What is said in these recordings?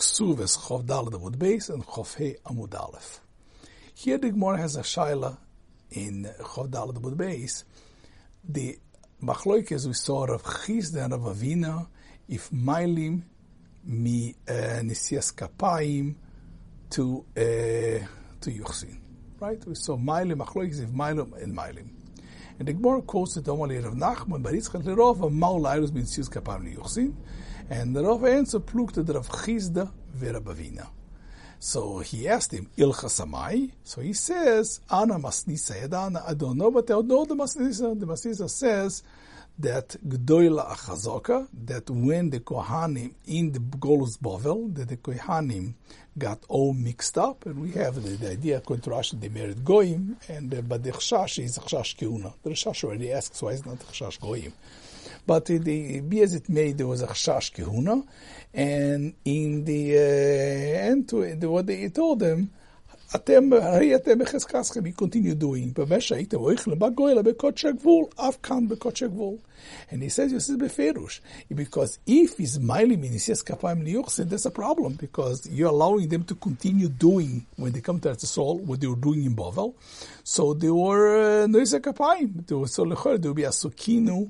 Ksuves Chof Dalad Beis and Chof He Amud Aleph. Here the Gemara has a shaila in Chof Dalad Amud Beis. The machloikes we saw of Chizda and of Avina, if Mailim mi uh, Nisias Kapayim to uh, to Yuchsin. Right? We saw Mailim, machloikes if Mailim and Mailim. And the Gemara quotes the Omali of Nachman, but Yitzchak Lerova, Maul Eirus bin Nisias Kapayim Yuchsin. And the Rav answer plukte the Rav Chizda verabavina. So he asked him, Ilcha Samai? So he says, Ana Masnisa Yadana. I don't know, but I know the Masnisa. The Masnisa says that Gdoila Achazoka, that when the Kohanim in the Golus Bovel, that the Kohanim got all mixed up, and we have the, the idea, Rashi, they married Goyim, and uh, but the Chashash is Chashash Kiuna. The Chashash already asks, why is not Chashash Goyim? But the, be as it may, there was a chash kehuna, and in the uh, end to it, what they told them, אתם, הרי אתם בחזקתכם, he continued doing, במה שהייתם אוכלים בגוילה בקודשי הגבול, אף כאן בקודשי הגבול. And he says, this is בפירוש, because if he's miling מנסיעס כפיים ליוחסין, that's a problem, because you're allowing them to continue doing, when they come to the soul, what they were doing in Bovel, so they were נויסה כפיים, so לכאורה, there will be a sukinu,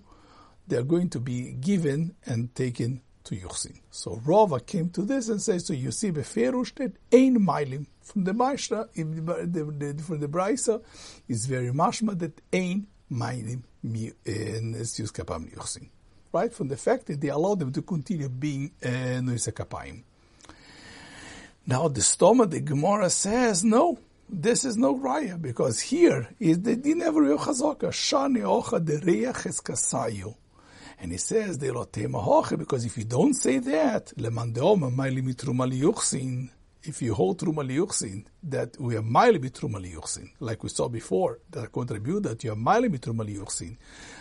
they are going to be given and taken to Yuchsin. So Rava came to this and says, so you see, Beferush that ein mailim from the Maishra, from the Braisa, is very mashma that ein mailim in Sius Kapam Yuchsin. Right? From the fact that they allow them to continue being uh, Noisa Kapayim. Now the Stoma, the Gemara says, no, this is no raya because here is the din ever yochazaka shani ocha de reach es kasayu. And he says, because if you don't say that, if you hold truma liyuchsin, that we are mile bitruma liyuchsin, like we saw before, that contribute that you are mile bitruma liyuchsin.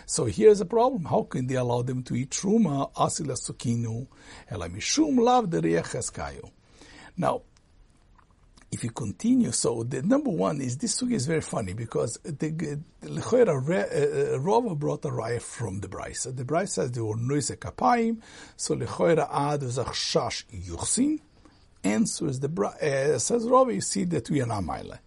So here's a problem. How can they allow them to eat truma asila sukinu, elamishum lav de Now, if you continue, so the number one is this sugi is very funny because the Lechoira uh, Rova brought a raya from the Brisa. The Brisa says there were noise kapayim, so Lechoira ad chash yuchsin. Answers the uh, says Rova, you see that we are not mile.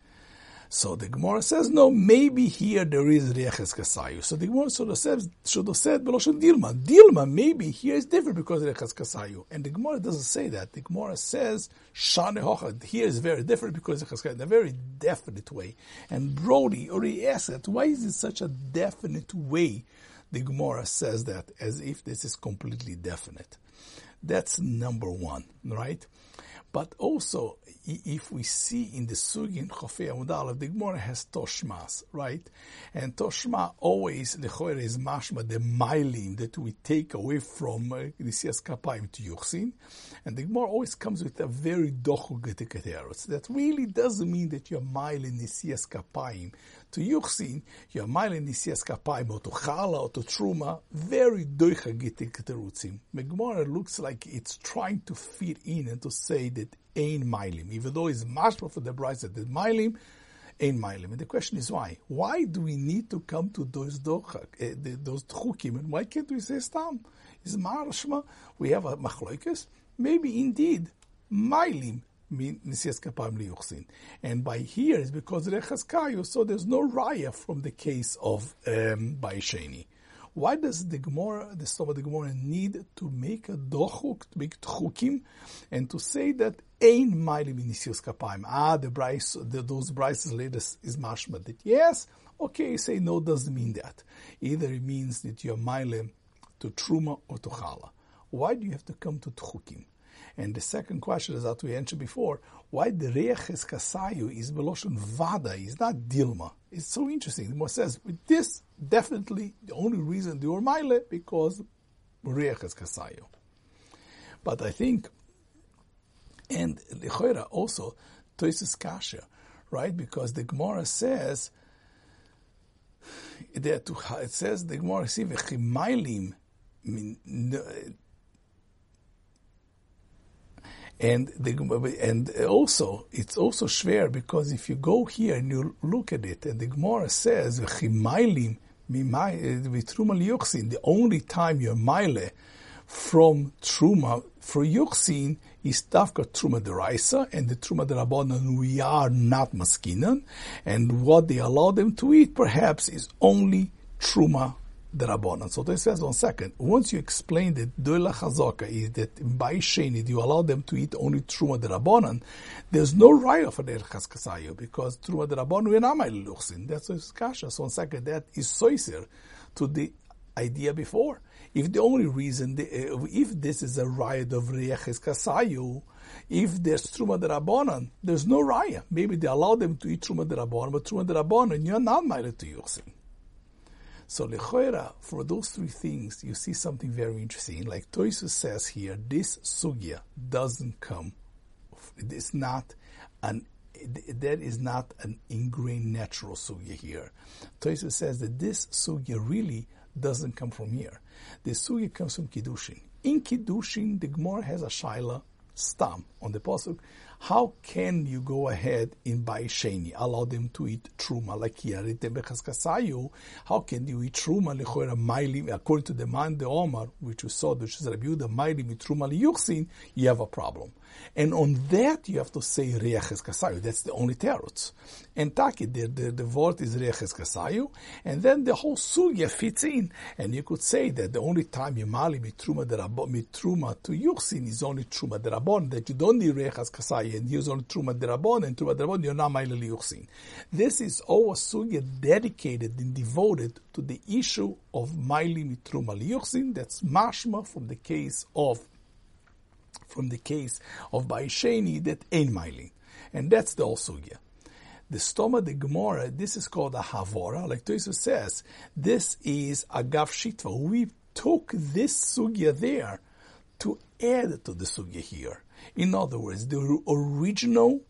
So the Gemara says, no, maybe here there is Reches Kasayu. So the Gemara should have said, should have said Beloshan Dilma. Dilma, maybe here is different because of Reches Kasayu. And the Gemara doesn't say that. The Gemara says, Shane Hocha, here is very different because of Reches Kasayu, in a very definite way. And Brody already asked that, why is it such a definite way? The Gemara says that as if this is completely definite. That's number one, right? But also, if we see in the Sugin Chofei Amud the Gemara has Toshmas, right? And Toshma always, the Choyer is mashma, the miling that we take away from uh, Nisias Kapayim to Yuchsin. And the Gemara always comes with a very dochu getiketeros. That really doesn't mean that you're miling Nisias Kapayim to Yuchsin, you're miling Nisias Kapayim or to Chala or to Truma, very doicha getiketerutzim. The Gemara looks like it's trying to fit in and to say that ein milim, even though it's mashma for the bride that milim, ein milim. And the question is why? Why do we need to come to those dochak, uh, those chukim, and why can't we say stam? Is marashma? We have a machloikes. Maybe indeed milim and by here is because Rechaz Kayu, so there's no raya from the case of um, Baisheni. Why does the Gemara, the Soma the Gemara, need to make a dochuk, to make tchukim, and to say that ein mailim inisius kapayim? Ah, the Bryce, the, those brises later is mashma that yes, okay, say no doesn't mean that. Either it means that you're mailim to truma or to chala. Why do you have to come to tchukim? And the second question is that we answered before, why the Reches Kasayu is Beloshon Vada, is not Dilma. It's so interesting. The Mo says, with this, definitely the only reason they were Maile, because Reches Kasayu. But I think, and Lechoira also, Toisus Kasha, right? Because the Gemara says, it says the Gemara says, and the, and also it's also schwer because if you go here and you look at it, and the Gemara says the only time you're mile from truma For Yuchsin is Tafka Truma Deraisa, and the Truma Derabanan we are not Maskinan, and what they allow them to eat perhaps is only Truma the Rabbanan. So this says one second. Once you explain that Doila Chazaka is that by Shenid you allow them to eat only Truma the Rabbanan, there's no raya for the Chaskasayo because Truma the Rabbanan we not luchsin. That's a kasha. So one second, that is soiser to the idea before. If the only reason, uh, if this is a riot of Reaches Kasayu, if there's Truma the Rabbanan, there's no raya. Maybe they allow them to eat Truma the Rabbanan, but Truma the Rabbanan, you're not married to Yuchsin. So lechoira, for those three things, you see something very interesting. Like Toisus says here, this sugya doesn't come. It's not an that is not an ingrained natural sugya here. Toisus says that this sugya really doesn't come from here. The sugya comes from kiddushin. In kiddushin, the Gemara has a shaila stam on the pasuk how can you go ahead in Baisheni, allow them to eat truma like? How can you eat truma lechora mailim, according to the man the Omar, which we saw, which is Rabbi Yehuda, mailim truma liyuchsin, you have a problem. And on that you have to say Reaches Kasayu. That's the only terutz. And Taki, the, the, the word is Reaches Kasayu, and then the whole sugya fits in. And you could say that the only time you mali mitruma derabon, mitruma to yuchsin is only truma derabon, that you don't need Reaches Kasayu and use only truma derabon, and truma derabon you're not mali yuchsin. This is all sugya dedicated and devoted to the issue of mali mitruma liyuchsin. That's mashma from the case of from the case of Baisheni that ain't Mailing. And that's the Sugya. The stoma the Gemara, this is called a Havora, like Toisus says. This is a Gav Shitva. We took this Sugya there to add to the Sugya here. In other words, the original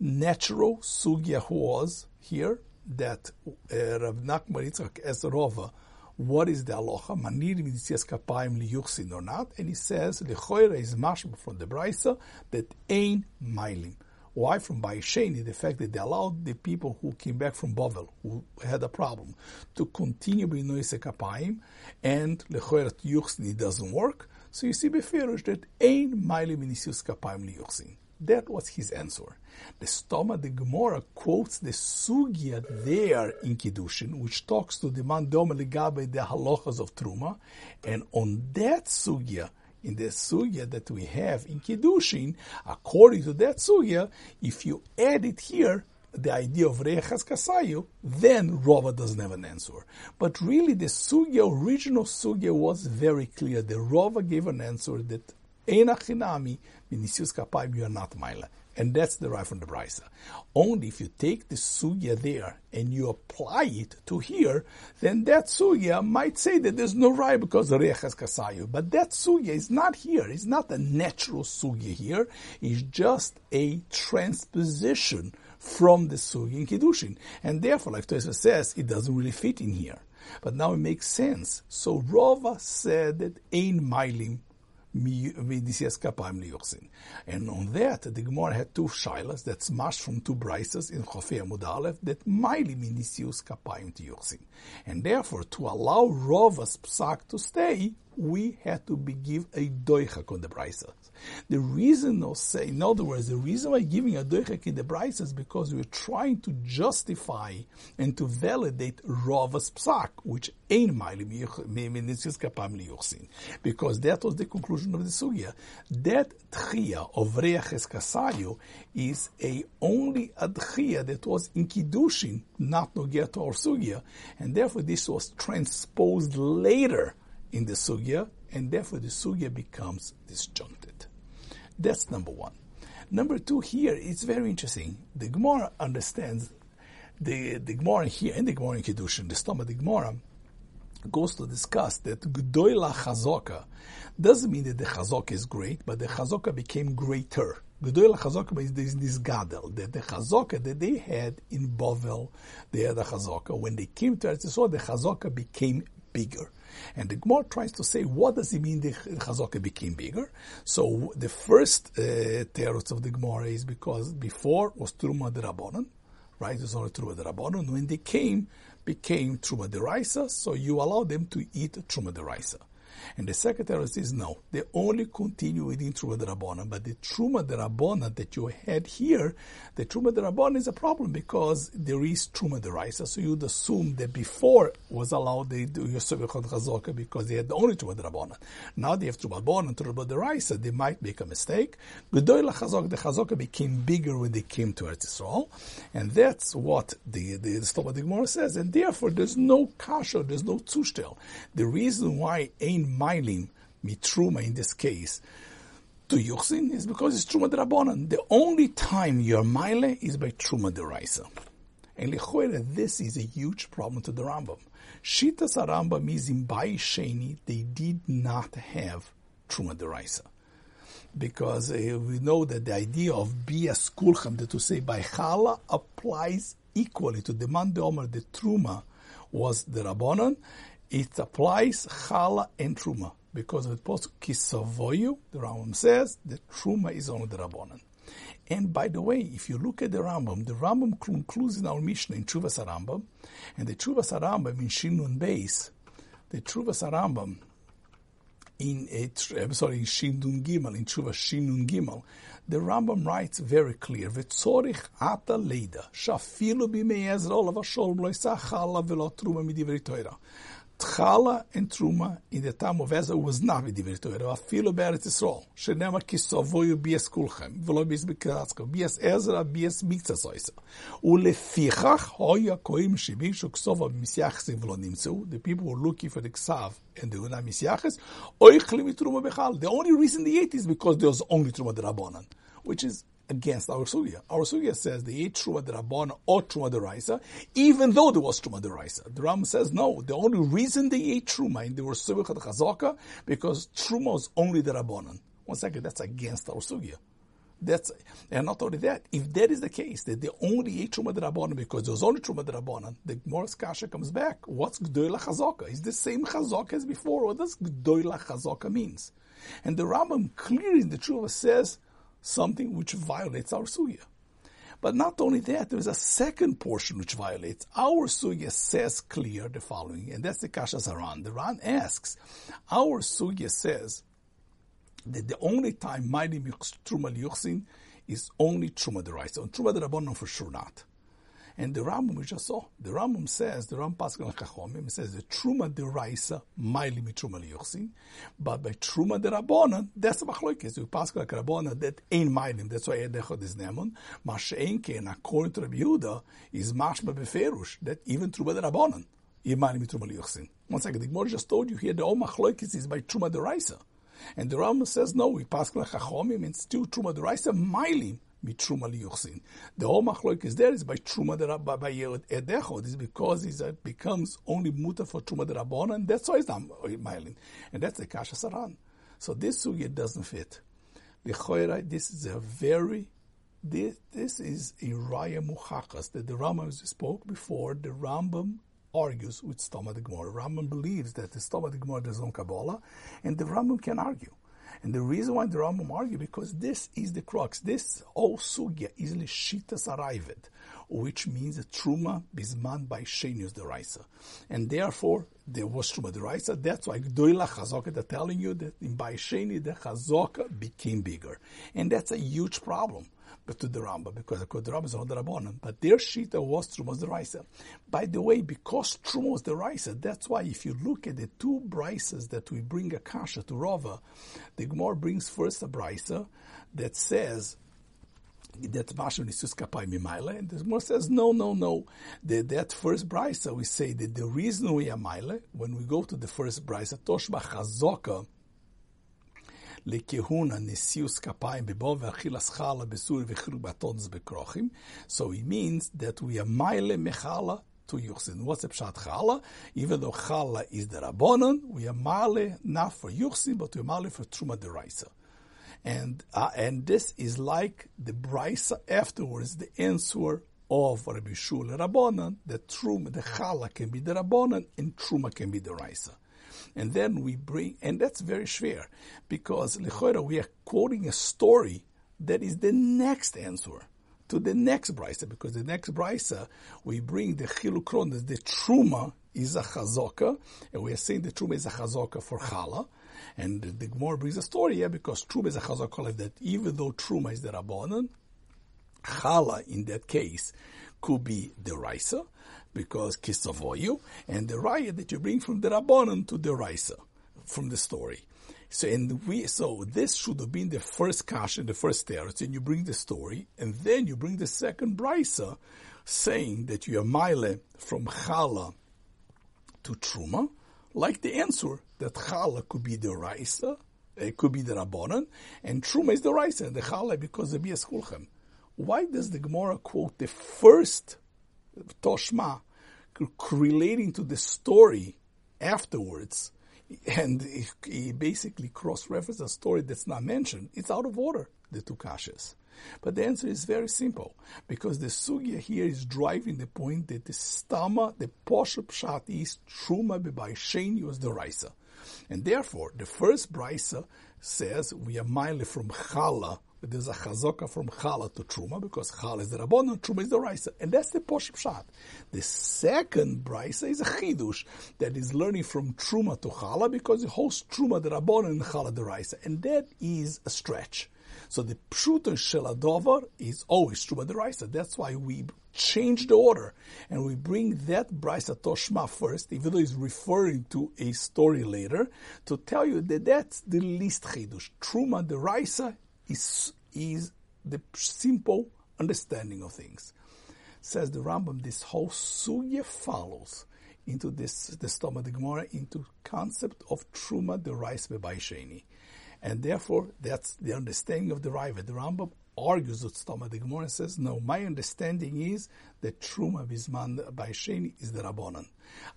natural Sugya was here that uh, Rav Nachman Yitzchak Ezrova what is the aloha? Manir mitzvahs kapayim liyuchsin or not? And he says, lechoira is mashma from the brisa that ain mailim. Why? From Baisheni, the fact that they allowed the people who came back from Bavel, who had a problem, to continue being noise kapayim, and lechoira yuchsin doesn't work. So you see beferish that ain mailim inisius kapayim liyuchsin. That was his answer. The Stoma, the Gemara quotes the Sugya there in Kiddushin, which talks to the man Domeligabe, the halachas of Truma, and on that Sugya, in the sugya that we have in Kiddushin, according to that sugya, if you add it here, the idea of Rechas Kasayu, then Rava doesn't have an answer. But really, the sugya, original sugya, was very clear. The Rava gave an answer that Einachinami, Vinicius Kapayim, you are not Maila. And that's right from the Brisa. Only if you take the sugya there and you apply it to here, then that sugya might say that there's no right because the reich has kasayu. But that sugya is not here. It's not a natural sugya here. It's just a transposition from the sugya in Kiddushin. And therefore, like Tosha says, it doesn't really fit in here. But now it makes sense. So Rava said that Ein Mailim and on that, the Gemara had two shilas that smashed from two brises in Chofei Amud that mighty minisius kapayim to And therefore, to allow Rava's psak to stay, we had to be give a doichak on the brises. The reason of say, in other words, the reason why giving a doichak the brises is because we're trying to justify and to validate Rava's psak, which ain't. Because that was the conclusion of the sugya. That tchia of reaches kasayu is a only a tchia that was in kiddushin, not nogia to our sugya, and therefore this was transposed later in the sugya, and therefore the sugya becomes disjuncted. That's number one. Number two, here it's very interesting. The Gemara understands the the Gemara here in the Gemara in Kiddushin, the stoma the Gemara goes to discuss that Gdoila Chazoka doesn't mean that the Chazoka is great, but the Chazoka became greater. Gdoila Chazoka is this gadel, that the Chazoka that they had in Bovel, they had a Chazoka. When they came to Eretz Yisrael, the Chazoka became bigger. And the Gemara tries to say, what does it mean the Chazaka became bigger? So the first uh, of the Gemara is because before was Truma de Rabbanon, right? It was only Truma de Rabbanon. When they came, became Truma de Raisa, so you allow them to eat Truma de Raisa. And the secretary says no. They only continue within Truma Rabbanan, but the Truma Rabbanan that you had here, the Truma Rabbanan is a problem because there is Truma Deraisa. So you'd assume that before was allowed they do Yosef Echad Chazaka because they had only Truma Rabbanan. Now they have Truma Rabbanan and Truma Deraisa. They might make a mistake. Gedoyla Chazaka, the Chazaka became bigger when they came to Eretz and that's what the the, the Stoma Gemara says. And therefore, there's no kasha, there's no tushtel. The reason why ein milim mitruma in this case to yuchsin is because it's truma derabanan. The only time you're mile is by truma deraisa. And lechoira, this is a huge problem to the Rambam. Shitas Rambam is in Bai Sheni, they did not have truma deraisa because uh, we know that the idea of bias kulchem, that to say by chala, applies equally to the man de omer, the truma was the rabbanon. It applies chala and truma because of the post kisavoyu. The Rambam says the truma is only the rabbanon. And by the way, if you look at the Rambam, the Rambam concludes in our Mishnah in Chuvas Rambam, and the Chuvas Rambam in Shinun Beis, the Chuvas Rambam in eh, a, I'm eh, sorry, in Shindun Gimel, in Tshuva Shinun Gimel, the Rambam writes very clear, V'tzorich ata leida, shafilu b'mei Ezra olav ha-sholm lo chala v'lo truma Torah. Tchala and Truma in the time of Ezra was not v'divri Torah, afilu be'eretz Yisrael, shenemar kisovoyu bies kulchem, v'lo bies b'kiratzka, bies Ezra, bies mikza soisa. Ulefichach hoya koim shebishu ksova b'misyachsim v'lo nimtzu, the people were looking for the ksav and the Una Misyaches, oichli mitruma bechal. The only reason they ate is because there was only Truma Derabanan, which is against our sugya. Our sugya says ate truma derabana or truma deraisa, even though there was truma deraisa. The Ram says no. The only reason they ate truma and they were subicha chazaka because truma was only derabanan. One second, that's against our sugya. That's and not only that. If that is the case, that they only ate truma derabanan because there was only truma derabanan, the Morris Kasha comes back. What's gdoila chazaka? Is the same chazaka as before? What does gdoila chazaka means? And the Rambam clearly in the Tshuva says something which violates our sugya. But not only that, there is a second portion which violates. Our sugya says clear the following, and that's the Kashas Haran. The Ran asks, our sugya says that the only time Maili Truma is only Truma Deraisa. And Truma Derabanan for sure not. And the Rambam we just saw, the Rambam says, the Rambam Pascal Chachomim says the Truma Deraisa Maili Truma Yuchsin, but by Truma Derabanan, that's the Machloikis. You Pascal Rabbanan that ain't Mailim. That's why Edechot is Nemon. Masheenke, according to Rabbi Yehuda, is Mashma Beferush that even Truma Derabanan. Yemani Truma Yuchsin. One second, the Gemara just told you here the all Machloikis is by Truma Deraisa. And the Rambam says, no, we pass Chachomim and still Truma Deraisa Mailim mitruma liyuchsin. The whole machloik is there is by truma by, by This is because it uh, becomes only muta for truma derabon, and that's why it's not mylin, and that's the kasha saran. So this sugya doesn't fit. The this is a very this, this is a raya muchakas that the Rambam spoke before. The Rambam argues with Stoma the Gemara. Rambam believes that the Stoma the Gemara does on Kabbalah, and the Rambam can argue. And the reason why the Rambam argue because this is the crux. This all sugya is lishitas arrived, which means a truma bisman by shenius deraisa, and therefore there was truma deraisa. That's why gdoila chazaka. They're telling you that in by sheni the chazaka became bigger, and that's a huge problem to the Rambam, because the Rambam is not the Rabbanon. But their Shita was Truma the Raisa. By the way, because Truma was the Raisa, that's why if you look at the two Brises that we bring a Kasha to Rava, the Gemara brings first a Brisa that says, that Mashal Nisus Kapai Mimaila, and the Gemara says, no, no, no. The, that first brisa, we say that the reason we are Maile, when we go to the first brisa, Toshba Chazoka, lekehuna nesius bebov chala besur batons bekrochim. So it means that we are male mechala to Yuchsin. What's the pshat chala? Even though chala is the rabbonon, we are male not for Yuchsin, but we are male for truma deraisa. And uh, and this is like the brisa afterwards, the answer of Rabbi Shul Rabbonan, the truma, the chala can be the rabbonon, and truma can be the raisa. And then we bring, and that's very schwer, because Lechora, we are quoting a story that is the next answer to the next brisa, because the next brisa, we bring the chilukron, the truma is a chazoka, and we are saying the truma is a chazoka for chala. And the, Gemara brings a story here because truma is a chazoka like that. Even though truma is the rabbanon, chala in that case could be the raisa because kisavoyu, and the raya that you bring from the rabbanon to the raisa from the story. So and we so this should have been the first kash in the first teretz, and you bring the story, and then you bring the second brisa, saying that you are mile from chala to truma, like the answer that chala could be the raisa, it could be the rabbanon, and truma is the raisa, and the chala because the bias. Why does the Gemara quote the first toshma relating to the story afterwards? and he basically cross-references a story that's not mentioned, it's out of order, the two kashas. But the answer is very simple, because the sugya here is driving the point that the stama, the poshup pshat is truma bebaisheni was the raisa. And therefore, the first brisa says we are mile from chala, there's a chazaka from chala to truma because chala is the rabbanon, truma is the raisa, and that's the posh pshat. The second brisa is a chidush that is learning from truma to chala because it holds truma the rabbanon and chala the raisa, and that is a stretch. So the pshuta sheladovar is always truma the raisa. That's why we change the order and we bring that brisa toshma first, even though it's referring to a story later, to tell you that that's the least chidush. Truma the raisa is, is the simple understanding of things. Says the Rambam, this whole sugya follows into this, the stoma, the Gemara, into concept of truma the rice bebaisheni. And therefore, that's the understanding of the Raiva. The Rambam argues with stoma. The Gemara says, no, my understanding is that truma bisman baisheni is the Rabbanan.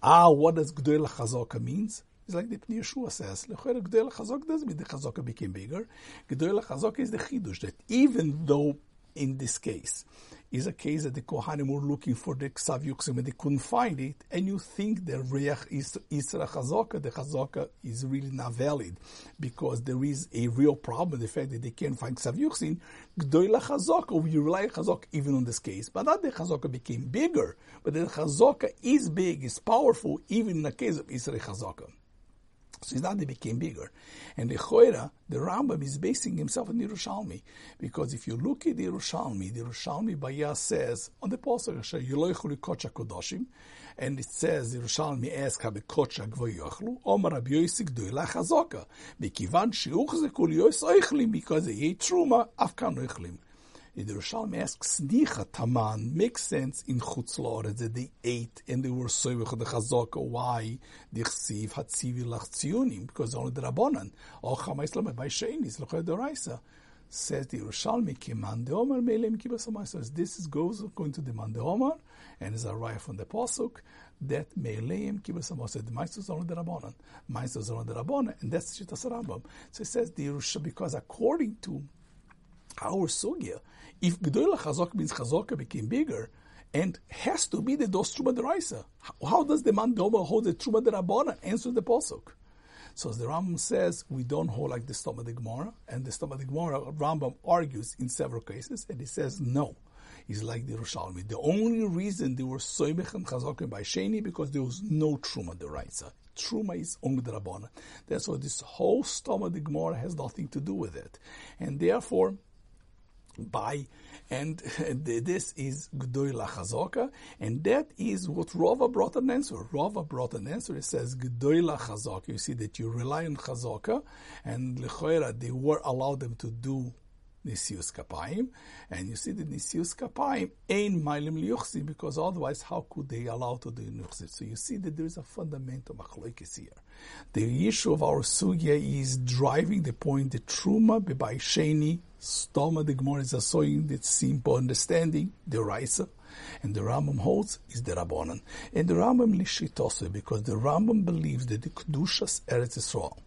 Ah, what does Gdoel Chazoka means? It's like the Pnei Yeshua says, Gdol Chazok doesn't mean the Chazaka became bigger. Gdol Chazok is the Chidush, that even though in this case is a case that the Kohanim were looking for the Ksav Yuksim and they couldn't find it, and you think the Reach is Isra Chazaka, the Chazaka is really not valid because there is a real problem, the fact that they can't find Ksav Yuksim, Gdoila Chazaka, we rely on Chazaka even on this case. But not the Chazaka became bigger, but the Chazaka is big, is powerful, even in the case of Isra Chazaka. It's not they became bigger. And the Choira, the Rambam is basing himself on the Yerushalmi. Because if you look at the Yerushalmi, the Yerushalmi Baya says, on the Pasuk, Kocha Kodoshim, and it says, Yerushalmi asks, Kocha Gvoyochlu, Omar Rabbi Yosik Doila Chazoka, Bekivan Shiuchzeku Liyos Oichlim, because they ate Truma, Afkan Oichlim. The Yerushalmi asks, Snicha Taman makes sense in Chutzlore that they ate and they were soivich the Chazaka. Why? The Chsiv Hatzivi Lach Tzionim, because only the Rabbanan. O Chamais Lama by Sheinis, Lachai Doraisa. Says the Yerushalmi, Kiman de Omar Melem Kibas Says this is goes going to the Man de Omar, and is a raya from the Pasuk, that Meleim Kibas Amar. The Maestro is only the Rabbanan. Maestro is only the Rabbanan, and that's Shittas Rambam. So it says the Yerushalmi, because according to our sugya, if Gdoila Chazok means Chazaka became bigger, and has to be the dos Truma Deraisa. How does the man Doma hold the Truma Derabana? Answer the Pasuk. So as the Rambam says, we don't hold like the Stoma de Gemara, and the Stoma de Gemara, Rambam argues in several cases, and he says no. He's like the Yerushalmi. The only reason they were Soimech and Chazakim by Sheni because there was no Truma Deraisa. Truma is only the Rabbana. That's why this whole Stoma de Gemara has nothing to do with it. And therefore, by and this is Gdoila Chazoka, and that is what Rava brought an answer. Rava brought an answer. It says Gdoila Chazoka. You see that you rely on Chazoka, and Lechoira, they were allowed them to do Nisius Kapayim, and you see the Nisius Kapayim ain't Mailim Liuchsim, because otherwise how could they allow to do Nuchsim? So you see that there is a fundamental machloikis here. The issue of our sugya is driving the point that Truma Bebaisheni Stoma the Gemara is assaying the simple understanding, the Raisa, and the Rambam holds is the Rabbanan. And the Rambam lishitose because the Rambam believes that the Kedushas Eretz Yisrael,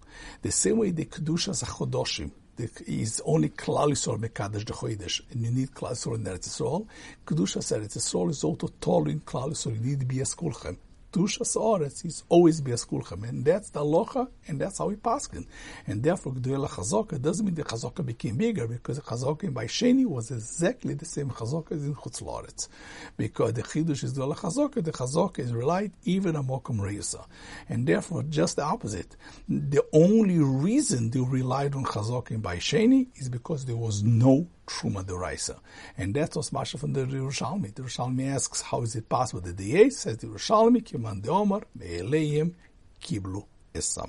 the same way the Kedushas Achodoshim, is only Klal Yisrael Mekadesh the Chodesh, and you need Klal Yisrael in Eretz Yisrael. Kedushas Eretz Yisrael is also told in Klal you need to be a Kulchem. Ketushas Oretz is always be a skulchem. And that's the locha, and that's how we paskin. And therefore, Gdula Chazaka doesn't mean the Chazaka became bigger, because the Chazaka in Baisheni was exactly the same Chazaka as in Chutz Loretz. Because the Chidush is Gdula Chazaka, the Chazaka is relied even a Mokum Reisa. And therefore, just the opposite. The only reason they relied on Chazaka in Baisheni is because there was no Truma Deraisa. And that was Masha from the Yerushalmi. The Yerushalmi asks, how is it possible? The DA says the Yerushalmi, Kiman de Omar, Me'eleim, Kiblu, Essa